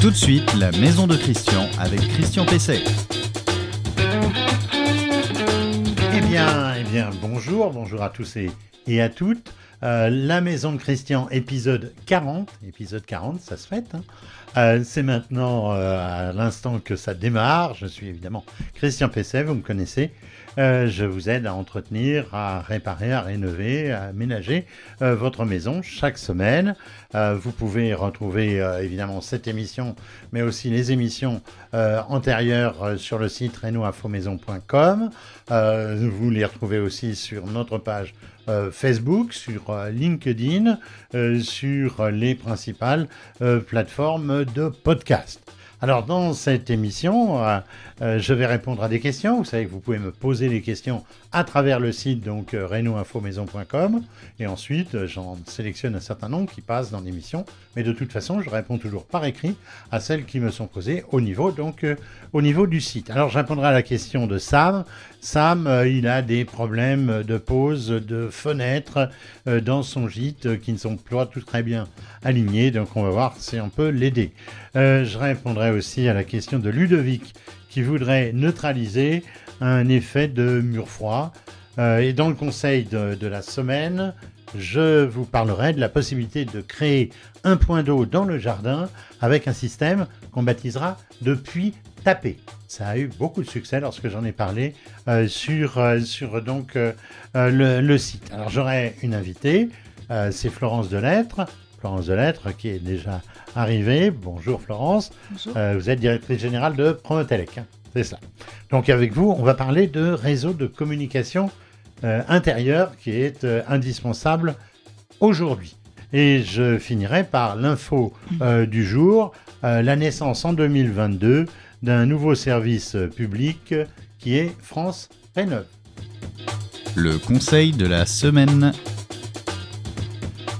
Tout de suite, la maison de Christian avec Christian Pesset. Eh bien, eh bien, bonjour, bonjour à tous et, à toutes. Euh, la maison de Christian, épisode 40. Épisode 40, ça se fête. hein. Euh, c'est maintenant euh, à l'instant que ça démarre. Je suis évidemment Christian Pesset, vous me connaissez. Euh, je vous aide à entretenir, à réparer, à rénover, à aménager euh, votre maison chaque semaine. Euh, vous pouvez retrouver euh, évidemment cette émission, mais aussi les émissions antérieures sur le site renoinfomaison.com. Vous les retrouvez aussi sur notre page Facebook, sur LinkedIn, sur les principales plateformes de podcast. Alors dans cette émission, euh, euh, je vais répondre à des questions. Vous savez que vous pouvez me poser des questions à travers le site donc euh, et ensuite euh, j'en sélectionne un certain nombre qui passent dans l'émission. Mais de toute façon, je réponds toujours par écrit à celles qui me sont posées au niveau au niveau du site. Alors je répondrai à la question de Sam. Sam, euh, il a des problèmes de pose de fenêtres euh, dans son gîte euh, qui ne sont pas tout très bien alignés. Donc on va voir si on peut l'aider. Je répondrai aussi à la question de Ludovic qui voudrait neutraliser un effet de mur froid. Et dans le conseil de la semaine, je vous parlerai de la possibilité de créer un point d'eau dans le jardin avec un système qu'on baptisera de puits tapé. Ça a eu beaucoup de succès lorsque j'en ai parlé euh, sur, euh, sur donc, euh, le, le site. Alors j'aurai une invitée, c'est Florence Delettre. Florence Delettre qui est déjà arrivée. Bonjour Florence. Euh, vous êtes directrice générale de Promotelec. hein. C'est ça. Donc avec vous, on va parler de réseau de communication euh, intérieur qui est euh, indispensable aujourd'hui. Et je finirai par l'info euh, du jour, la naissance en 2022 d'un nouveau service public qui est France Rénov. Le conseil de la semaine.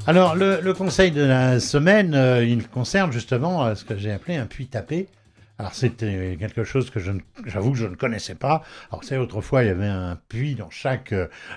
Alors, le, le conseil de la semaine, euh, il concerne justement euh, ce que j'ai appelé un puits tapé. Alors, c'était quelque chose que j'avoue que je ne connaissais pas. Alors, c'est autrefois, il y avait un puits dans chaque,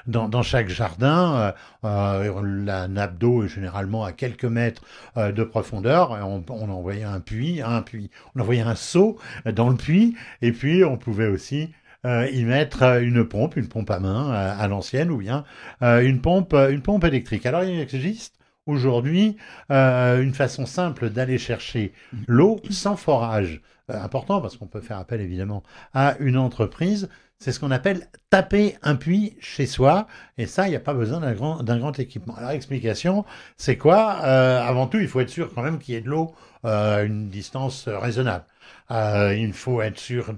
dans, chaque jardin. Euh, euh, la nappe d'eau est généralement à quelques mètres euh, de profondeur. On, envoyait un puits, un puits. On envoyait un seau dans le puits. Et puis, on pouvait aussi y mettre une pompe, une pompe à main à l'ancienne, ou bien une pompe, une pompe électrique. Alors, il existe aujourd'hui euh, une façon simple d'aller chercher l'eau sans forage. Euh, important parce qu'on peut faire appel évidemment à une entreprise. C'est ce qu'on appelle taper un puits chez soi. Et ça, il n'y a pas besoin d'un grand, équipement. Alors, explication, c'est quoi? Euh, Avant tout, il faut être sûr quand même qu'il y ait de l'eau euh, à une distance euh, raisonnable. Euh, il faut être sûr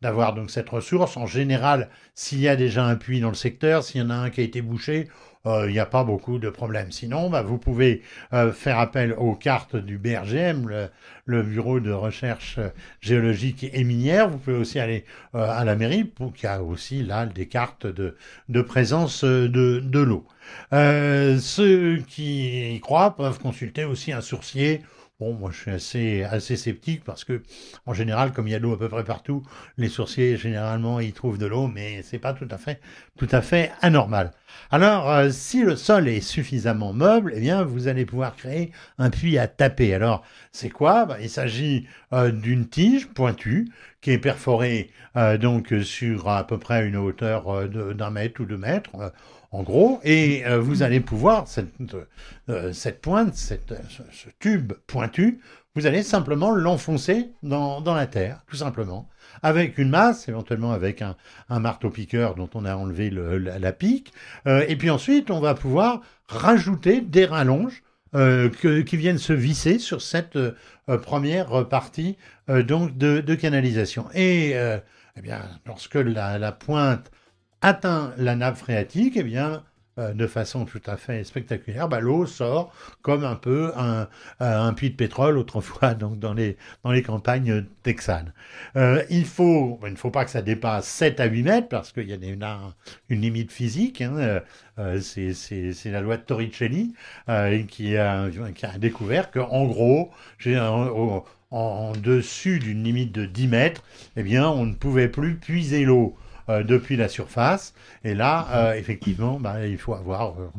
d'avoir donc cette ressource. En général, s'il y a déjà un puits dans le secteur, s'il y en a un qui a été bouché, euh, il n'y a pas beaucoup de problèmes. Sinon, bah, vous pouvez euh, faire appel aux cartes du BRGM, le, Bureau de recherche euh, géologique et minière. Vous pouvez aussi aller euh, à la mairie pour qu'il y a aussi là des cartes de, présence euh, de, l'eau. Euh, ceux qui y croient peuvent consulter aussi un sourcier. Bon, moi je suis assez, sceptique parce que, en général, comme il y a de l'eau à peu près partout, les sourciers, généralement, ils trouvent de l'eau, mais c'est pas tout à fait, tout à fait anormal. Alors, euh, si le sol est suffisamment meuble, eh bien, vous allez pouvoir créer un puits à taper. Alors, c'est quoi? Bah, Il s'agit euh, d'une tige pointue qui est perforée euh, donc sur à peu près une hauteur euh, d'un mètre ou deux mètres, en gros, et vous allez pouvoir cette, cette pointe, cette, ce, tube pointu, vous allez simplement l'enfoncer dans, dans la terre, tout simplement, avec une masse, éventuellement avec un, un marteau-piqueur dont on a enlevé le- la, pique, et puis ensuite on va pouvoir rajouter des rallonges euh, qui viennent se visser sur cette euh, première partie euh, donc de, canalisation. Et eh bien, lorsque la, la pointe atteint la nappe phréatique, eh bien, euh, de façon tout à fait spectaculaire, bah, l'eau sort comme un peu un, euh, puits de pétrole autrefois donc dans les, dans les campagnes texanes. Euh, il, faut, il ne faut pas que ça dépasse 7 à 8 mètres parce qu'il y a une, limite physique. Hein, c'est- la loi de Torricelli qui, a, qui a découvert qu'en gros, en, en dessus d'une limite de 10 mètres, eh bien, on ne pouvait plus puiser l'eau euh, depuis la surface. Et là, euh, effectivement, bah, il faut avoir, euh,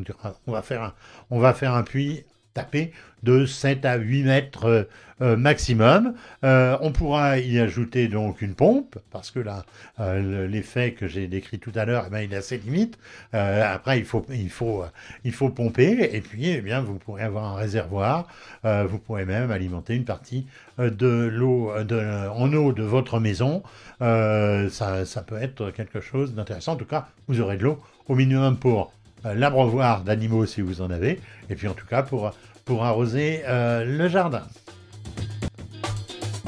on, va faire un, on va faire un puits taper de 7 à 8 mètres euh, maximum. Euh, on pourra y ajouter donc une pompe, parce que là, euh, l'effet que j'ai décrit tout à l'heure, eh ben, il a ses limites. après, il faut pomper, et puis eh bien, vous pourrez avoir un réservoir. vous pourrez même alimenter une partie de l'eau en eau de votre maison. Ça, ça, peut être quelque chose d'intéressant. En tout cas, vous aurez de l'eau au minimum pour l'abreuvoir d'animaux si vous en avez, et puis en tout cas pour, pour arroser le jardin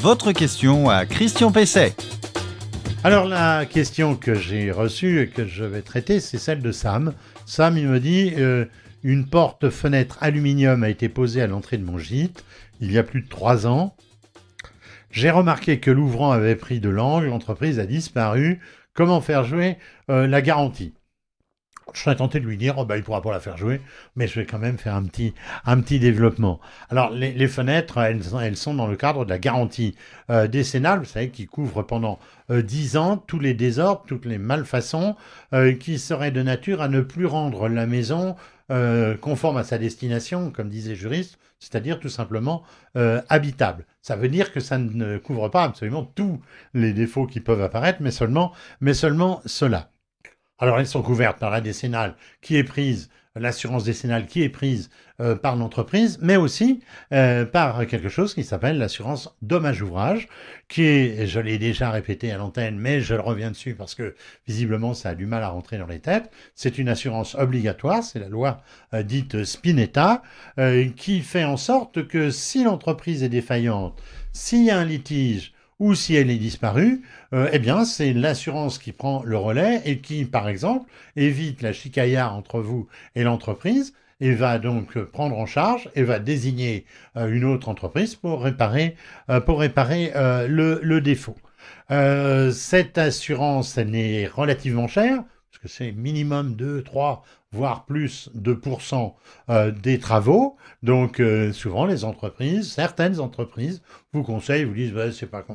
votre question à Christian Pesset. Alors la question que j'ai reçue et que je vais traiter, c'est celle de Sam. Sam, il me dit, euh, une porte-fenêtre aluminium a été posée à l'entrée de mon gîte il y a plus de trois ans. J'ai remarqué que l'ouvrant avait pris de l'angle, l'entreprise a disparu. Comment faire jouer euh, la garantie? Je serais tenté de lui dire, oh, bah, il ne pourra pas la faire jouer, mais je vais quand même faire un petit, développement. Alors, les, fenêtres, elles, sont dans le cadre de la garantie euh, décennale, vous savez, qui couvre pendant euh, dix ans tous les désordres, toutes les malfaçons, euh, qui seraient de nature à ne plus rendre la maison conforme à sa destination, comme disait juriste, c'est-à-dire tout simplement habitable. Ça veut dire que ça ne couvre pas absolument tous les défauts qui peuvent apparaître, mais seulement cela. Alors elles sont couvertes par la décennale qui est prise, l'assurance décennale qui est prise euh, par l'entreprise, mais aussi euh, par quelque chose qui s'appelle l'assurance dommage-ouvrage, qui est, je l'ai déjà répété à l'antenne, mais je reviens dessus parce que visiblement ça a du mal à rentrer dans les têtes. C'est une assurance obligatoire, c'est la loi euh, dite Spinetta, qui fait en sorte que si l'entreprise est défaillante, s'il y a un litige, ou si elle est disparue, euh, eh bien, c'est l'assurance qui prend le relais et qui, par exemple, évite la chicaillard entre vous et l'entreprise et va donc prendre en charge et va désigner euh, une autre entreprise pour réparer, euh, le, défaut. cette assurance, elle est relativement chère, parce que c'est minimum 2, 3, voire plus de pourcents des travaux. Donc souvent les entreprises, certaines entreprises vous conseille, vous disent c'est pas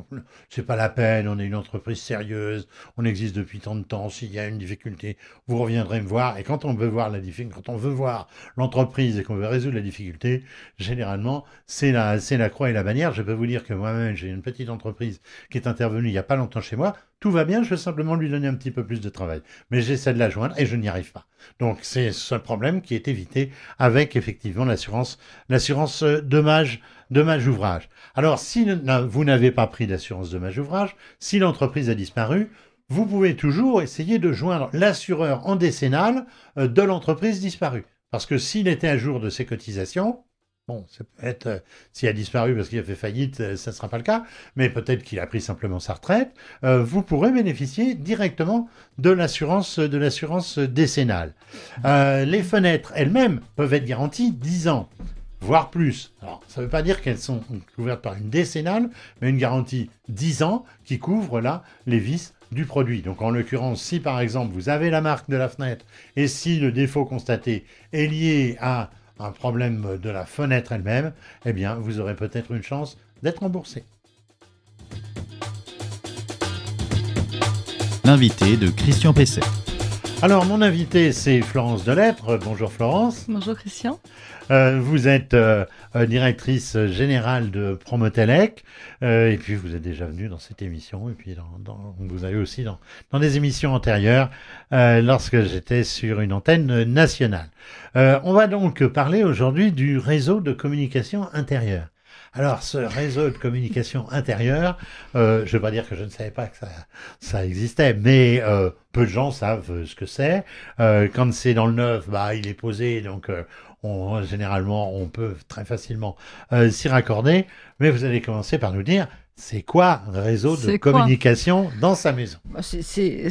c'est pas la peine, on est une entreprise sérieuse, on existe depuis tant de temps, s'il y a une difficulté, vous reviendrez me voir et quand on veut voir la quand on veut voir l'entreprise et qu'on veut résoudre la difficulté, généralement c'est la c'est la croix et la bannière. Je peux vous dire que moi-même j'ai une petite entreprise qui est intervenue il y a pas longtemps chez moi, tout va bien, je veux simplement lui donner un petit peu plus de travail, mais j'essaie de la joindre et je n'y arrive pas. Donc c'est ce problème qui est évité avec effectivement l'assurance l'assurance euh, dommage dommage ouvrage. Alors, si vous n'avez pas pris d'assurance dommage ouvrage, si l'entreprise a disparu, vous pouvez toujours essayer de joindre l'assureur en décennale euh, de l'entreprise disparue. Parce que s'il était à jour de ses cotisations, Bon, ça peut être, euh, s'il a disparu parce qu'il a fait faillite, euh, ça ne sera pas le cas, mais peut-être qu'il a pris simplement sa retraite, vous pourrez bénéficier directement de l'assurance, de l'assurance décennale. les fenêtres elles-mêmes peuvent être garanties 10 ans voire plus. Alors, ça ne veut pas dire qu'elles sont couvertes par une décennale, mais une garantie 10 ans qui couvre là les vices du produit. Donc en l'occurrence, si par exemple vous avez la marque de la fenêtre et si le défaut constaté est lié à un problème de la fenêtre elle-même, eh bien vous aurez peut-être une chance d'être remboursé. L'invité de Christian Pesset. Alors, mon invité, c'est Florence Delettre. Bonjour Florence. Bonjour Christian. Euh, vous êtes euh, euh, directrice générale de Promotelec, et puis vous êtes déjà venue dans cette émission, et puis dans, vous avez aussi dans, dans des émissions antérieures, lorsque j'étais sur une antenne nationale. on va donc parler aujourd'hui du réseau de communication intérieure. Alors, ce réseau de communication intérieure, euh, je ne veux pas dire que je ne savais pas que ça, ça existait, mais euh, peu de gens savent ce que c'est. Euh, quand c'est dans le neuf, bah, il est posé, donc on, généralement, on peut très facilement s'y raccorder. Mais vous allez commencer par nous dire, c'est quoi un réseau de communication dans sa maison? Bah, C'est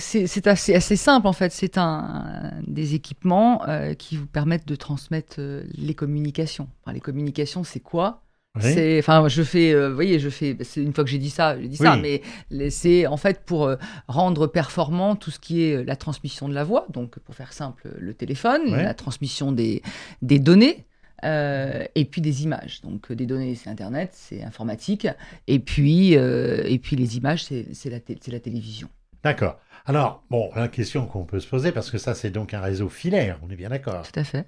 assez, assez, simple en fait. C'est un, des équipements qui vous permettent de transmettre les communications. les communications, c'est quoi? C'est, enfin, je fais, euh, vous voyez, je fais. C'est une fois que j'ai dit ça, j'ai dit ça, mais c'est en fait pour euh, rendre performant tout ce qui est euh, la transmission de la voix. Donc, pour faire simple, le téléphone, la transmission des des données. et puis des images. Donc des données, c'est Internet, c'est informatique. Et puis, et puis les images, c'est la, la télévision. D'accord. Alors, bon, la question qu'on peut se poser, parce que ça, c'est donc un réseau filaire, on est bien d'accord. Tout à fait.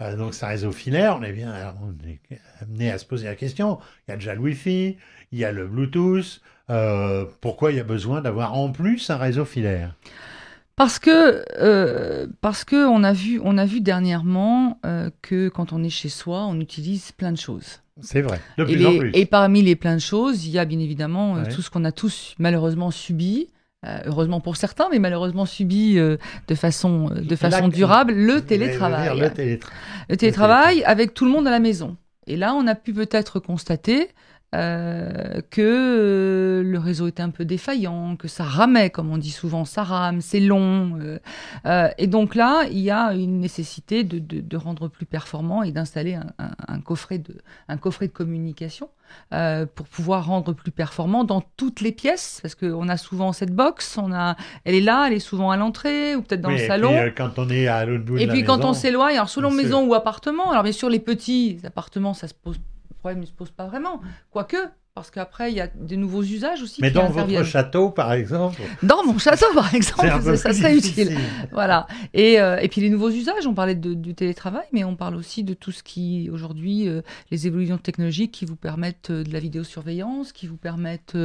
Euh, donc, c'est un réseau filaire, on est bien on est amené à se poser la question. Il y a déjà le Wi-Fi, il y a le Bluetooth. Euh, pourquoi il y a besoin d'avoir en plus un réseau filaire? Parce que, euh, parce que on a vu, on a vu dernièrement que quand on est chez soi, on utilise plein de choses. C'est vrai, de et, plus en plus. et parmi les plein de choses, il y a bien évidemment tout ce qu'on a tous malheureusement subi, heureusement pour certains, mais malheureusement subi euh, de façon, euh, de façon durable, Le télétravail. Le télétravail avec tout le monde à la maison. Et là, on a pu peut-être constater euh, que euh, le réseau était un peu défaillant, que ça ramait, comme on dit souvent, ça rame, c'est long. euh, et donc là, il y a une nécessité de, de- de rendre plus performant et d'installer un, un- un coffret de, un coffret de communication euh, pour pouvoir rendre plus performant dans toutes les pièces, parce qu'on a souvent cette box, on a, elle est là, elle est souvent à l'entrée ou peut-être dans Oui, le et salon. puis, euh, quand on est à l'autre bout de Et la puis quand maison, on s'éloigne, alors selon maison ou appartement, alors bien sûr les petits appartements, ça se pose, problème ne se pose pas vraiment, quoique, parce qu'après il y a de nouveaux usages aussi Mais qui dans votre château, par exemple, Dans mon château par exemple, ça serait difficile. utile. Voilà. Et, euh, et puis les nouveaux usages, on parlait de- du télétravail, mais on parle aussi de tout ce qui, aujourd'hui, euh, les évolutions technologiques qui vous permettent euh, de la vidéosurveillance, qui vous permettent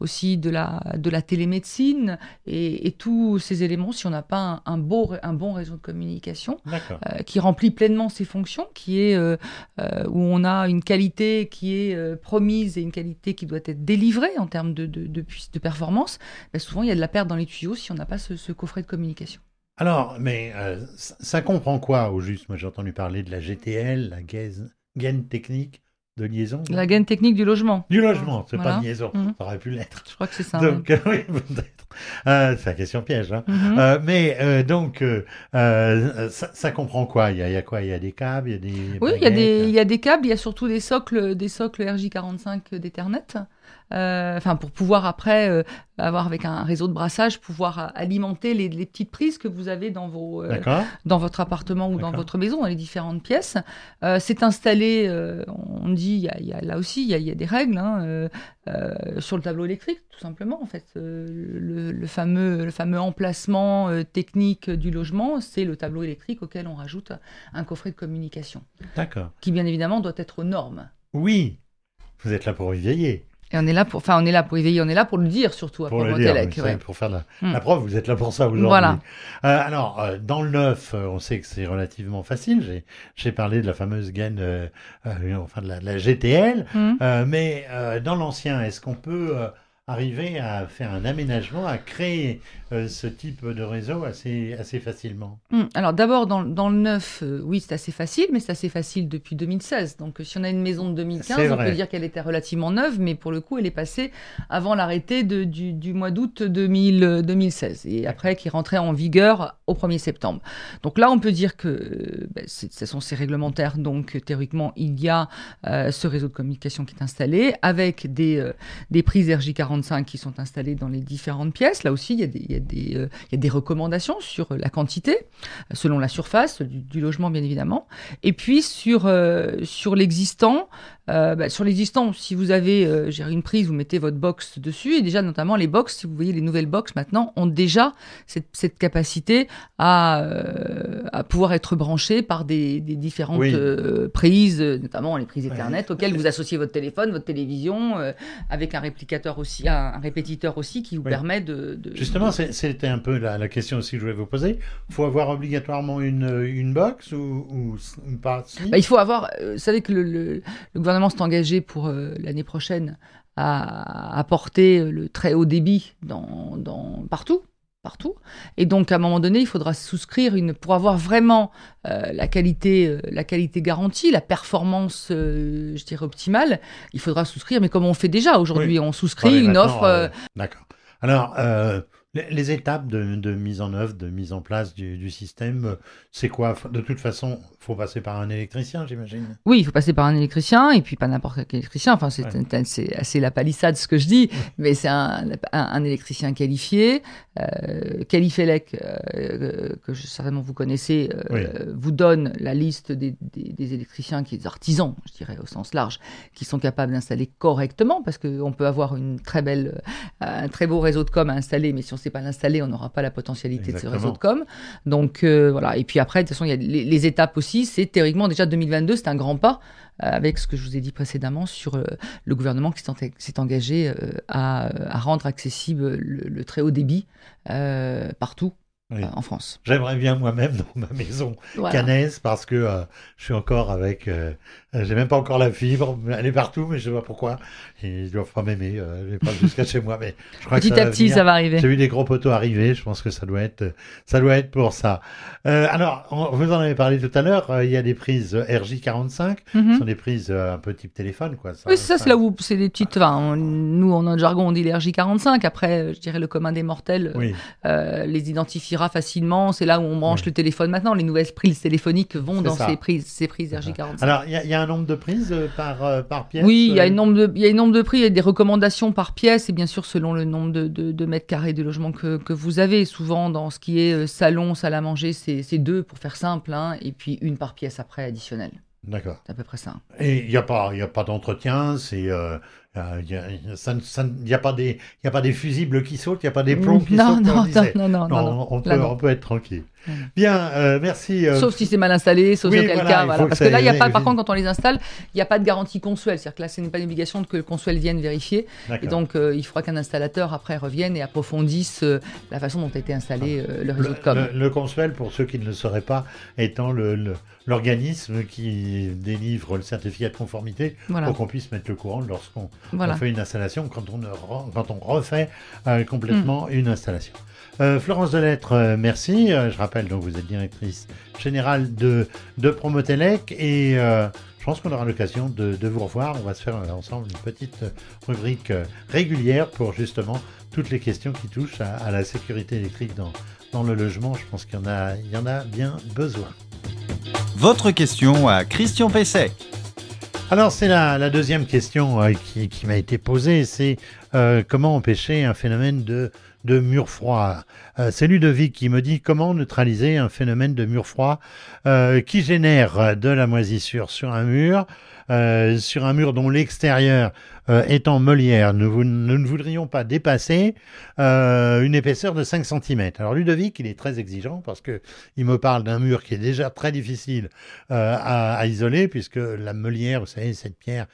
aussi de la, de la télémédecine, et, et tous ces éléments, si on n'a pas un, un, beau, un bon réseau de communication, euh, qui remplit pleinement ses fonctions, qui est où on a une qualité qui est promise et une qualité qui doit être délivrée en termes de, de, de, performance, ben souvent il y a de la perte dans les tuyaux si on n'a pas ce, ce coffret de communication. Alors, mais euh, ça, comprend quoi au juste? Moi, j'ai entendu parler de la GTL, la gaine, gaine technique de liaison. La gaine technique du logement. Du logement, c'est Voilà. pas de liaison. Mhm. Ça aurait pu l'être. Je crois que c'est ça. Donc, oui. Euh, c'est la question piège. Hein. Mhm. Euh, mais euh, donc, ça, ça comprend quoi? Il y, a, il y a quoi? Il y a des câbles, il y a des. Oui, il y, a des, il y a des câbles, il y a surtout des socles, des socles RJ45 d'Ethernet. Euh, Enfin, pour pouvoir après euh, avoir avec un réseau de brassage, pouvoir euh, alimenter les, les petites prises que vous avez dans vos, dans votre appartement ou dans votre maison, dans les différentes pièces. C'est installé, on dit, il y a, il y a- là aussi, il y a, il y a des règles hein, sur le tableau électrique, tout simplement. En fait, le, le fameux, le fameux emplacement technique du logement, c'est le tableau électrique auquel on rajoute un coffret de communication, D'accord. qui bien évidemment doit être aux normes. Oui. Vous êtes là pour y veiller. Et on est là pour, enfin, on est là pour éveiller, on est là pour le dire surtout. Pour après le dire, oui, ouais. pour faire la, Hmm. la preuve, vous êtes là pour ça aujourd'hui. Voilà. Euh, alors, euh, dans le neuf, euh, on sait que c'est relativement facile. J'ai, parlé de la fameuse gaine, euh, euh, enfin de la, de la GTL. Euh, mais euh, dans l'ancien, est-ce qu'on peut euh, arriver à faire un aménagement, à créer euh, ce type de réseau assez, assez facilement Hum, Alors d'abord, dans, dans le neuf, euh, oui, c'est assez facile, mais c'est assez facile depuis 2016. Donc euh, si on a une maison de 2015, C'est on peut dire qu'elle était relativement neuve, mais pour le coup, elle est passée avant l'arrêté du, du mois d'août 2000, euh, 2016, et après qui rentrait en vigueur au 1er septembre. Donc là, on peut dire que ben, ce sont ces réglementaires, donc théoriquement, il y a euh, ce réseau de communication qui est installé, avec des, des prises RJ45 qui sont installées dans les différentes pièces. Là aussi, il y a des, il y a des, euh, il y a des recommandations sur la quantité, euh, selon la surface du, du logement, bien évidemment. Et puis, sur, euh, sur l'existant, euh, bah, sur l'existant, si vous avez euh, une prise, vous mettez votre box dessus. Et déjà, notamment, les box, si vous voyez les nouvelles box maintenant, ont déjà cette, cette capacité à, euh, à pouvoir être branchées par des, des différentes Oui. euh, prises, euh, notamment les prises Ouais. Ethernet, auxquelles vous associez votre téléphone, votre télévision, euh, avec un réplicateur aussi, un, un répétiteur aussi qui vous Oui. permet de. de- Justement, c'était un peu la, la question aussi que je voulais vous poser. Il faut avoir obligatoirement une, une box ou, ou, ou pas? Si Bah, il faut avoir. euh, vous savez que le, le- le gouvernement s'est engagé pour euh, l'année prochaine à apporter le très haut débit dans, dans- partout. Partout. Et donc, à un moment donné, il faudra souscrire une, pour avoir vraiment euh, la, qualité, euh, la qualité garantie, la performance, euh, je dirais, optimale, il faudra souscrire. Mais comme on fait déjà aujourd'hui, on souscrit Ouais, une offre. D'accord. Alors, les, étapes de, de mise en œuvre, de mise en place du, du système, euh, c'est quoi? De toute façon, faut passer par un électricien, j'imagine. Oui, il faut passer par un électricien, et puis pas n'importe quel électricien. Enfin, c'est Ouais. assez la palissade ce que je dis, mais c'est un, un, un électricien qualifié. Euh, Qualifelec, euh, que je, certainement vous connaissez, euh, Oui. vous donne la liste des, des, des électriciens, qui, des artisans, je dirais au sens large, qui sont capables d'installer correctement, parce qu'on peut avoir une très belle, un très beau réseau de com à installer, mais si on sait pas l'installer, on n'aura pas la potentialité de ce réseau de com. Donc euh, voilà. Et puis après, de toute façon, il y a les, étapes aussi. C'est théoriquement déjà 2022, c'est un grand pas avec ce que je vous ai dit précédemment sur le gouvernement qui s'est engagé à, rendre accessible le très haut débit partout euh, en France. J'aimerais bien moi-même dans ma maison canaise parce que euh, je suis encore avec. Euh, j'ai même pas encore la fibre. Elle est partout, mais je sais pas pourquoi. Ils doivent pas m'aimer. elle n'est pas jusqu'à chez moi, mais je crois petit que ça à petit, ça va arriver. J'ai vu des gros poteaux arriver. Je pense que ça doit être, ça doit être pour ça. alors, vous en avez parlé tout à l'heure. il y a des prises RJ45. Mhm. Ce sont des prises un peu type téléphone, quoi. Ça, oui, ça, c'est là où c'est des petites. Enfin, nous, en notre jargon, on dit les RJ45. Après, je dirais le commun des mortels les identifiera facilement. C'est là où on branche le téléphone maintenant. Les nouvelles prises téléphoniques vont dans ces prises, ces prises RJ45. Alors, il y, a un nombre de prises euh, par, euh, par pièce Oui, il y, a euh un nombre de, y a un nombre de prix, il y a des recommandations par pièce, et bien sûr selon le nombre de, de, mètres carrés de logement que, que, vous avez. Souvent, dans ce qui est salon, salle à manger, c'est deux pour faire simple, hein, et puis une par pièce après additionnelle. D'accord. C'est à peu près ça. Et il n'y a pas, a pas d'entretien, c'est il n'y a, pas des, a pas des fusibles qui sautent, il n'y a pas des plombs qui sautent. Non, non, non, non, on, peut, on peut être tranquille. Bien, euh, merci. Euh, sauf si c'est mal installé, sauf oui, cas. Voilà. Parce que, là, il y a pas, par contre, quand on les installe, il n'y a pas de garantie consuelle. C'est-à-dire que là, ce n'est pas une obligation que le consuel vienne vérifier. Et donc, euh, il faudra qu'un installateur, après, revienne et approfondisse la façon dont a été installé le réseau de com. Le, consuel, pour ceux qui ne le sauraient pas, étant l'organisme qui délivre le certificat de conformité pour qu'on puisse mettre le courant lorsqu'on fait une installation, quand on, quand on refait complètement mm. une installation. Euh, Florence Delettre, euh, merci. Euh, je rappelle, donc vous êtes directrice générale de, de Promotelec et je pense qu'on aura l'occasion de, vous revoir. On va se faire ensemble une petite rubrique régulière pour justement toutes les questions qui touchent à, la sécurité électrique dans, dans le logement. Je pense qu'il y, en a, il y en a bien besoin. Votre question à Christian Pesset. Alors c'est la, deuxième question qui, m'a été posée, c'est comment empêcher un phénomène de de mur froid? Euh, c'est Ludovic qui me dit comment neutraliser un phénomène de mur froid euh, qui génère de la moisissure sur un mur, euh, sur un mur dont l'extérieur euh, étant Molière, nous, ne voudrions pas dépasser euh, une épaisseur de 5 cm. Alors Ludovic, il est très exigeant parce que il me parle d'un mur qui est déjà très difficile à, isoler puisque la Molière, vous savez, cette pierre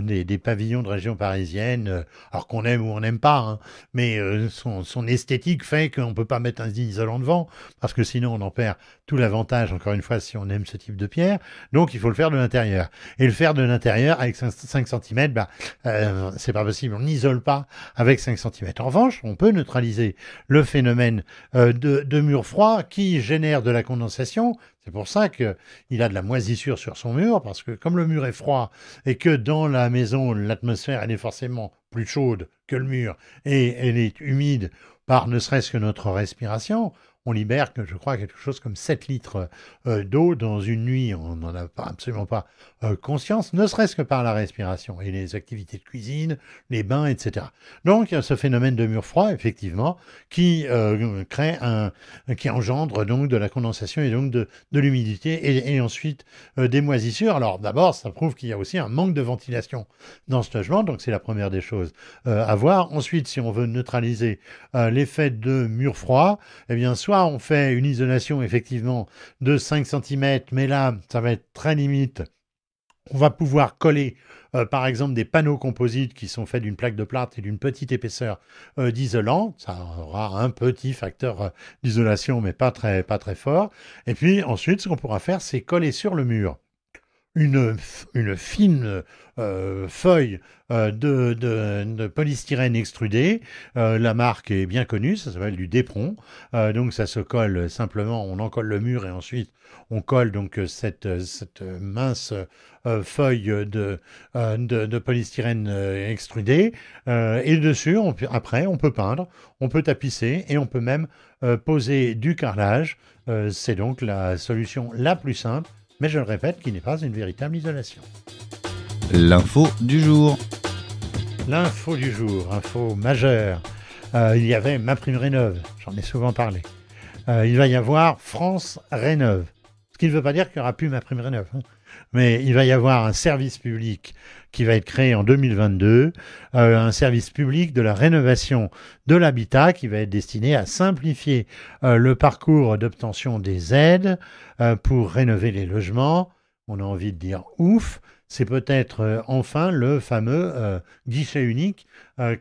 des, pavillons de région parisienne, alors qu'on aime ou on n'aime pas, hein, mais son, son, esthétique fait qu'on ne peut pas mettre un isolant devant parce que sinon on en perd tout l'avantage, encore une fois, si on aime ce type de pierre. Donc il faut le faire de l'intérieur. Et le faire de l'intérieur avec 5, 5 cm, bah, euh, c'est pas possible, on n'isole pas avec 5 cm. En revanche, on peut neutraliser le phénomène euh, de, de mur froid qui génère de la condensation. C'est pour ça qu'il a de la moisissure sur son mur, parce que comme le mur est froid et que dans la maison, l'atmosphère, elle est forcément plus chaude que le mur et elle est humide par ne serait-ce que notre respiration, on libère, je crois, quelque chose comme 7 litres euh, d'eau dans une nuit. On n'en a absolument pas euh, conscience, ne serait-ce que par la respiration et les activités de cuisine, les bains, etc. Donc, ce phénomène de mur froid, effectivement, qui euh, crée un, qui engendre donc de la condensation et donc de, l'humidité et, ensuite des moisissures. Alors, d'abord, ça prouve qu'il y a aussi un manque de ventilation dans ce logement, donc c'est la première des choses à voir. Ensuite, si on veut neutraliser l'effet de mur froid, eh bien, soit on fait une isolation effectivement de 5 cm, mais là, ça va être très limite. On va pouvoir coller, euh, par exemple, des panneaux composites qui sont faits d'une plaque de plâtre et d'une petite épaisseur euh, d'isolant. Ça aura un petit facteur euh, d'isolation, mais pas très, pas très fort. Et puis ensuite, ce qu'on pourra faire, c'est coller sur le mur une, fine euh, feuille euh, de, polystyrène extrudé. Euh, la marque est bien connue, ça s'appelle du Dépron. donc ça se colle simplement, on en colle le mur et ensuite on colle donc cette, mince feuille de, de, polystyrène extrudé. et dessus, après, on peut peindre, on peut tapisser et on peut même poser du carrelage. C'est donc la solution la plus simple mais je le répète, qui n'est pas une véritable isolation. L'info du jour. L'info du jour, info majeure. Euh, il y avait ma prime rénove, j'en ai souvent parlé. Euh, il va y avoir France rénove. Ce qui ne veut pas dire qu'il n'y aura plus ma prime rénove. Hein. Mais il va y avoir un service public qui va être créé en 2022, euh, un service public de la rénovation de l'habitat qui va être destiné à simplifier euh, le parcours d'obtention des aides euh, pour rénover les logements. On a envie de dire ouf, c'est peut-être enfin le fameux guichet unique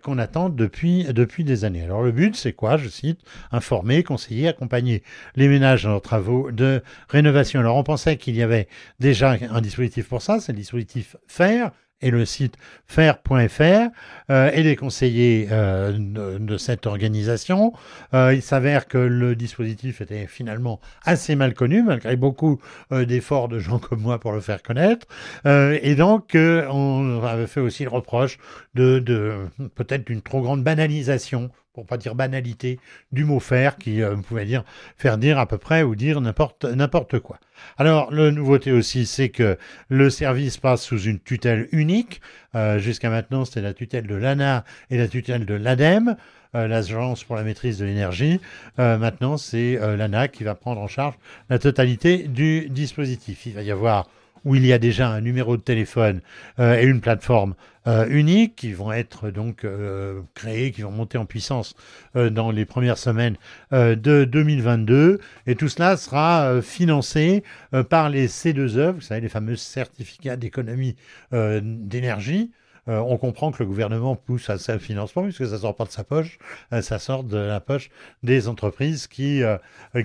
qu'on attend depuis, depuis des années. Alors le but, c'est quoi Je cite, informer, conseiller, accompagner les ménages dans leurs travaux de rénovation. Alors on pensait qu'il y avait déjà un dispositif pour ça, c'est le dispositif FAIR, et le site faire.fr euh, et les conseillers euh, de, cette organisation. Euh, il s'avère que le dispositif était finalement assez mal connu, malgré beaucoup d'efforts de gens comme moi pour le faire connaître. et donc, on avait fait aussi le reproche de, de peut-être d'une trop grande banalisation pour pas dire banalité, du mot faire qui euh, pouvait dire faire dire à peu près ou dire n'importe quoi. Alors, la nouveauté aussi, c'est que le service passe sous une tutelle unique. Euh, jusqu'à maintenant, c'était la tutelle de l'ANA et la tutelle de l'ADEME, euh, l'Agence pour la maîtrise de l'énergie. maintenant, c'est l'ANA qui va prendre en charge la totalité du dispositif. Il va y avoir où il y a déjà un numéro de téléphone euh, et une plateforme euh, unique qui vont être donc euh, créés, qui vont monter en puissance dans les premières semaines de 2022. Et tout cela sera financé par les C2E, vous savez, les fameux certificats d'économie d'énergie. Euh, on comprend que le gouvernement pousse à ce financement puisque ça sort pas de sa poche, euh, ça sort de la poche des entreprises qui, euh,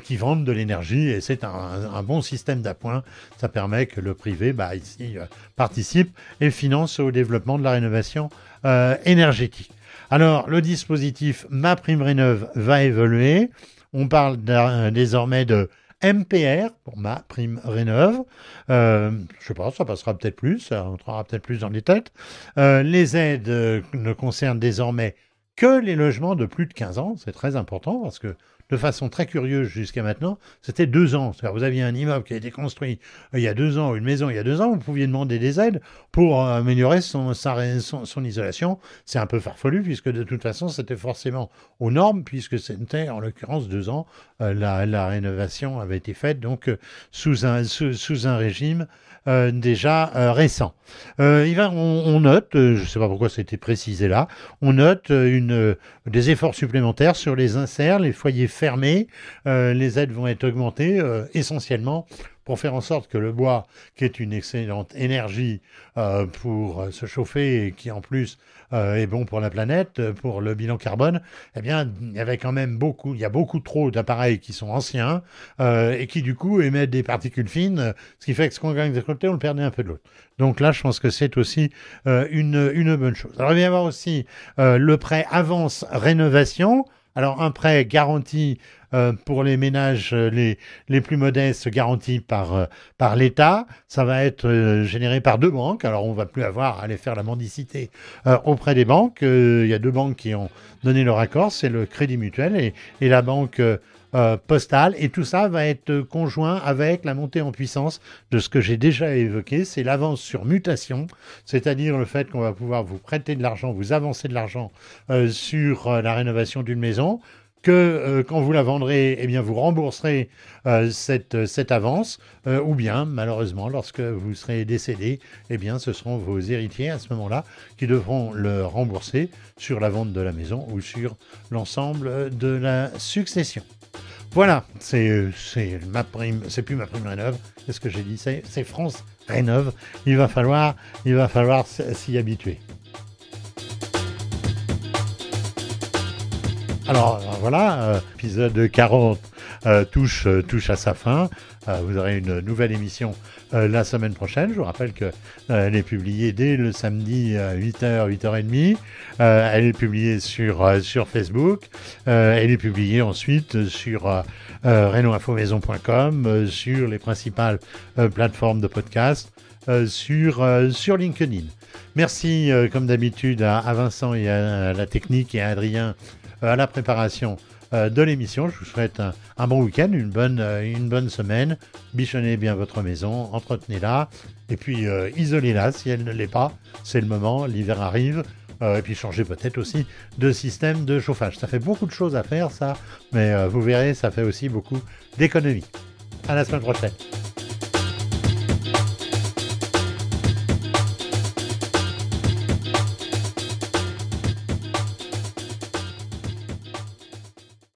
qui vendent de l'énergie et c'est un, bon système d'appoint. Ça permet que le privé bah, ici, participe et finance au développement de la rénovation énergétique. Alors, le dispositif Ma Prime Rénov va évoluer. On parle désormais de MPR pour ma prime rénov. Euh, je sais pas, ça passera peut-être plus, ça rentrera peut-être plus dans les têtes. Euh, les aides ne concernent désormais que les logements de plus de 15 ans. C'est très important parce que de façon très curieuse jusqu'à maintenant, c'était deux ans. C'est-à-dire vous aviez un immeuble qui a été construit il y a deux ans, une maison il y a deux ans, vous pouviez demander des aides pour améliorer son, son, isolation. C'est un peu farfelu puisque de toute façon c'était forcément aux normes puisque c'était en l'occurrence deux ans. Euh, la, rénovation avait été faite donc euh, sous, un, sous un régime euh, déjà euh, récent. Euh, il va, on, note, je ne sais pas pourquoi été précisé là, on note une, des efforts supplémentaires sur les inserts, les foyers fermés. les aides vont être augmentées essentiellement pour faire en sorte que le bois, qui est une excellente énergie pour se chauffer et qui en plus euh, est bon pour la planète, euh, pour le bilan carbone, eh bien, il y avait quand même beaucoup, il y a beaucoup trop d'appareils qui sont anciens euh, et qui du coup émettent des particules fines, ce qui fait que ce qu'on gagne d'un côté, on le perdait un peu de l'autre. Donc là, je pense que c'est aussi une, une bonne chose. Alors, il va y avoir aussi le prêt avance rénovation. Alors, un prêt garanti euh, pour les ménages euh, les, plus modestes garantis par, euh, l'État. Ça va être généré par deux banques. Alors on va plus avoir à aller faire la mendicité auprès des banques. Il y a deux banques qui ont donné leur accord, c'est le Crédit Mutuel et la banque postale. Et tout ça va être conjoint avec la montée en puissance de ce que j'ai déjà évoqué, c'est l'avance sur mutation, c'est-à-dire le fait qu'on va pouvoir vous prêter de l'argent, vous avancer de l'argent sur la rénovation d'une maison que euh, quand vous la vendrez, eh bien, vous rembourserez euh, cette, cette, avance, euh, ou bien, malheureusement, lorsque vous serez décédé, eh bien, ce seront vos héritiers à ce moment-là qui devront le rembourser sur la vente de la maison ou sur l'ensemble de la succession. Voilà, c'est ma prime, c'est plus ma prime rénov. C'est ce que j'ai dit, c'est France rénove. Il va falloir, il va falloir s'y habituer. Alors voilà, euh, épisode 40 euh, touche, euh, touche à sa fin. vous aurez une nouvelle émission la semaine prochaine. Je vous rappelle qu'elle est publiée dès le samedi à 8h, 8h30. elle est publiée sur, sur Facebook. elle est publiée ensuite sur euh, sur les principales plateformes de podcast, sur, sur LinkedIn. Merci comme d'habitude à, Vincent et à la technique et à Adrien à la préparation euh, de l'émission. Je vous souhaite un, bon week-end, une bonne, euh, une bonne semaine. Bichonnez bien votre maison, entretenez-la et puis euh, isolez-la si elle ne l'est pas. C'est le moment, l'hiver arrive. et puis changez peut-être aussi de système de chauffage. Ça fait beaucoup de choses à faire, ça, mais vous verrez, ça fait aussi beaucoup d'économies. À la semaine prochaine.